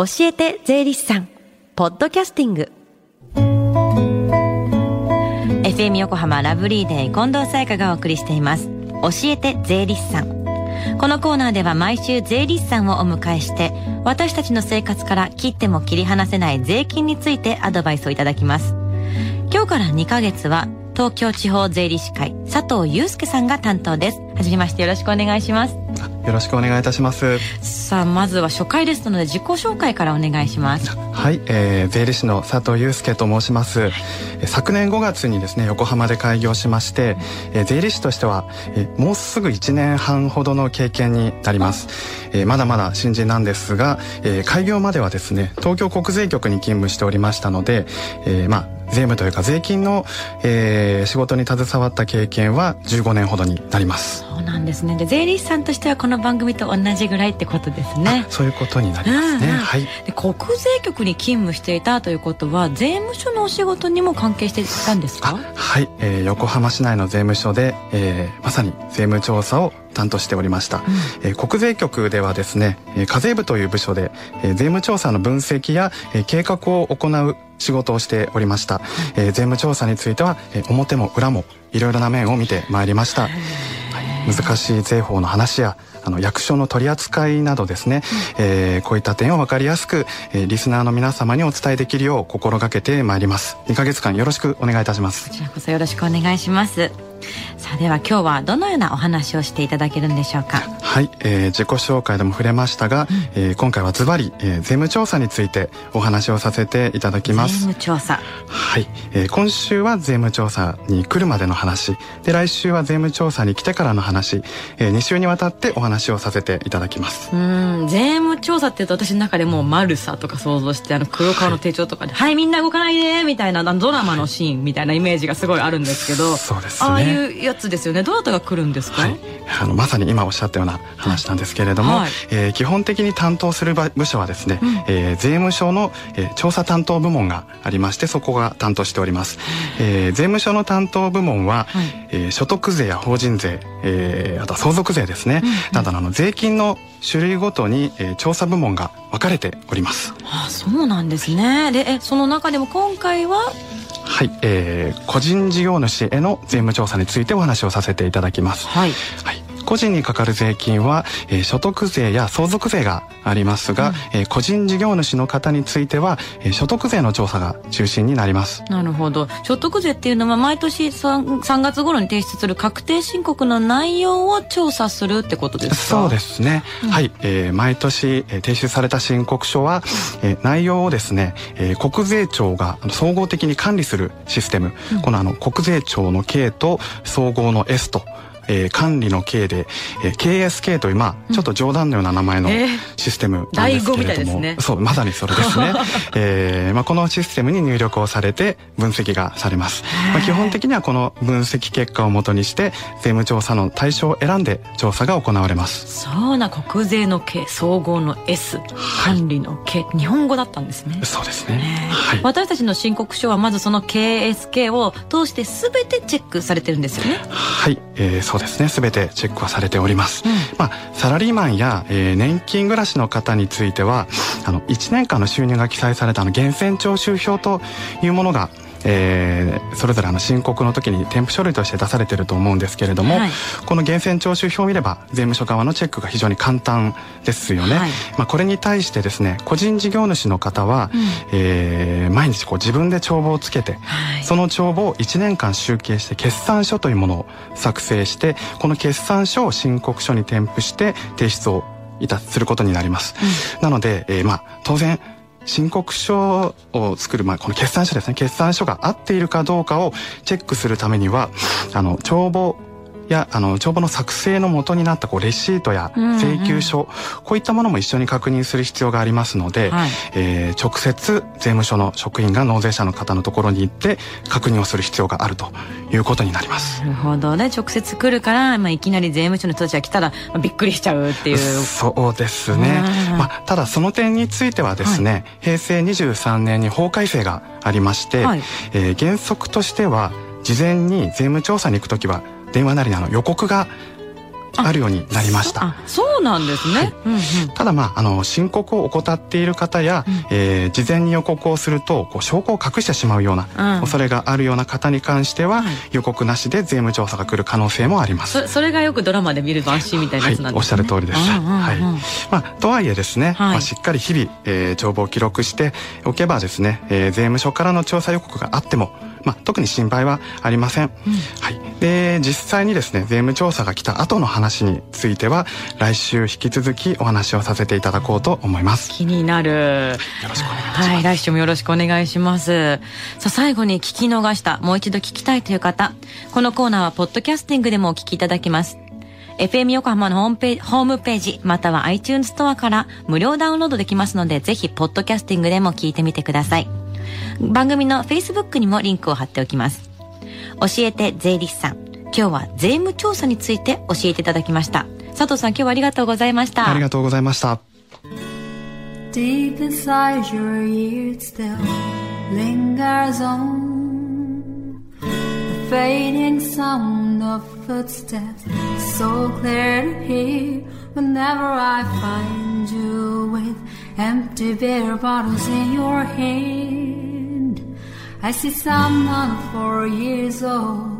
教えて税理士さん。ポッドキャスティング。FM 横浜ラブリーデー近藤沙耶香がお送りしています。教えて税理士さん。このコーナーでは毎週税理士さんをお迎えして私たちの生活から切っても切り離せない税金についてアドバイスをいただきます。今日から2ヶ月は東京地方税理士会佐藤祐介さんが担当です。はじめましてよろしくお願いします。よろしくお願いいたします。さあまずは初回ですので自己紹介からお願いします。はい、えー、税理士の佐藤祐介と申します、はい、昨年5月にですね横浜で開業しまして、えー、税理士としては、えー、もうすぐ1年半ほどの経験になります、えー、まだまだ新人なんですが、えー、開業まではですね東京国税局に勤務しておりましたので、えー、まあ税務というか税金の、えー、仕事に携わった経験は15年ほどになります。そうなんですね。で税理士さんとしてはこの番組と同じぐらいってことですね。そういうことになりますね、うんうん、はい。で国税局に勤務していたということは税務署のお仕事にも関係していたんですか？はい、えー、横浜市内の税務署で、えー、まさに税務調査を担当しておりました、うん、えー、国税局ではですね、えー、課税部という部署で、えー、税務調査の分析や、えー、計画を行う仕事をしておりました、えー、税務調査については、えー、表も裏もいろいろな面を見てまいりました、はい、難しい税法の話やあの役所の取り扱いなどですね、うん、えー、こういった点を分かりやすく、えー、リスナーの皆様にお伝えできるよう心がけてまいります。2ヶ月間よろしくお願いいたします。こちらこそよろしくお願いします。さあでは今日はどのようなお話をしていただけるんでしょうか？はい、えー、自己紹介でも触れましたが、うん、えー、今回はズバリ、えー、税務調査についてお話をさせていただきます。税務調査。はい、えー、今週は税務調査に来るまでの話。で来週は税務調査に来てからの話、えー、2週にわたってお話をさせていただきます。うん税務調査っていうと私の中でもうマルサとか想像してあの黒川の手帳とかで「はい、はい、みんな動かないで」みたいなドラマのシーンみたいなイメージがすごいあるんですけど、そうですね。ああいうやつですよね。どなたが来るんですか、はい、あのまさに今おっしゃったような話なんですけれども、はい、えー、基本的に担当する部署はですね、うん、えー、税務署の、えー、調査担当部門がありましてそこが担当しております、えー、税務署の担当部門は、はい、えー、所得税や法人税、えー、あとは相続税ですね、うんうん、などの税金の種類ごとに、えー、調査部門が分かれております。あそうなんですね。で、えその中でも今回は？はい、えー、個人事業主への税務調査についてお話をさせていただきます。はい、はい個人にかかる税金は、えー、所得税や相続税がありますが、うん、えー、個人事業主の方については、えー、所得税の調査が中心になります。なるほど。所得税っていうのは毎年 3, 3月頃に提出する確定申告の内容を調査するってことですか？そうですね、うん、はい、えー、毎年提出された申告書は、えー、内容をですね、えー、国税庁が総合的に管理するシステム、うん、このあの国税庁の K と総合の S とえー、管理の K で、えー、KSK というまあちょっと冗談のような名前のシステムなんですけれども、えーね、そうまさにそれですね、えーまあ、このシステムに入力をされて分析がされます、まあ、基本的にはこの分析結果をもとにして税務調査の対象を選んで調査が行われます。そうな国税の K 総合の S、管理の K 日本語だったんですね。そうですね、はい、私たちの申告書はまずその KSK を通して全てチェックされてるんですよね。はい、えー、そうですね。全てチェックはされております、うん、まあサラリーマンや、えー、年金暮らしの方についてはあの1年間の収入が記載されたあの源泉徴収票というものがえー、それぞれあの申告の時に添付書類として出されてると思うんですけれども、はい、この源泉徴収票を見れば税務署側のチェックが非常に簡単ですよね、はい、まあ、これに対してですね個人事業主の方は、うん、えー、毎日こう自分で帳簿をつけて、はい、その帳簿を1年間集計して決算書というものを作成してこの決算書を申告書に添付して提出をいたすることになります、うん、なので、えー、まあ当然申告書を作る、まあ、この決算書ですね。決算書が合っているかどうかをチェックするためにはあの帳簿やあの帳簿の作成の元になったこうレシートや請求書、うんうん、こういったものも一緒に確認する必要がありますので、はい、えー、直接税務署の職員が納税者の方のところに行って確認をする必要があるということになります。なるほどね。直接来るから、まあ、いきなり税務署の人たちが来たら、まあ、びっくりしちゃうっていう。そうですね、まあ、ただその点についてはですね、はい、平成23年に法改正がありまして、はい、えー、原則としては事前に税務調査に行くときは電話なりの予告があるようになりました。あそうなんですね、はい。うんうん、ただまああの申告を怠っている方や、うん、えー、事前に予告をするとこう証拠を隠してしまうような恐れがあるような方に関しては、うん、予告なしで税務調査が来る可能性もあります。それがよくドラマで見る晩シみたいなやつなんですね、はい、おっしゃる通りです、はい。まあ、とはいえですね、はい、まあ、しっかり日々、えー、帳簿を記録しておけばですね、えー、税務署からの調査予告があってもまあ、特に心配はありません、うん、はい、で実際にですね税務調査が来た後の話については来週引き続きお話をさせていただこうと思います気になるよろしくお願いしますはい来週もよろしくお願いしますさあ最後に聞き逃したもう一度聞きたいという方このコーナーはポッドキャスティングでもお聞きいただけます FM 横浜のホームページ、ホームページ、または iTunes ストアから無料ダウンロードできますので、ぜひ、ポッドキャスティングでも聞いてみてください。番組の Facebook にもリンクを貼っておきます。教えて税理士さん。今日は税務調査について教えていただきました。佐藤さん今日はありがとうございました。ありがとうございました。Deep inside your ears still lingers on the fading sound of footsteps so clear to hear whenever I find you with empty beer bottles in your hand. I see someone four years old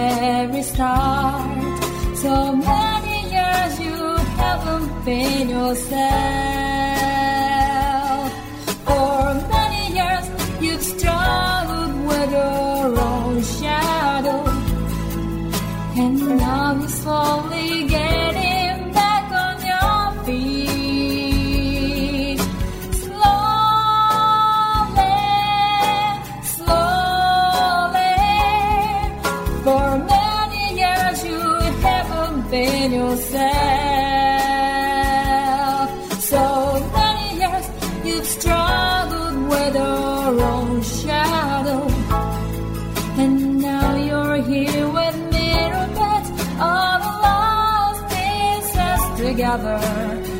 start. So many years you haven't been yourself. You've struggled with shadow. And now you're here with me put all the lost pieces together.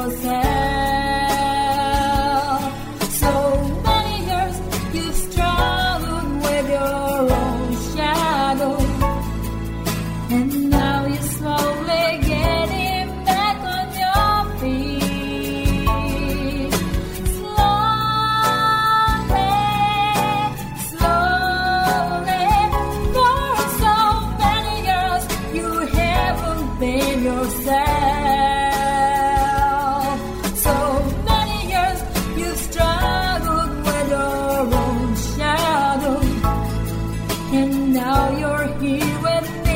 você. And now you're here with me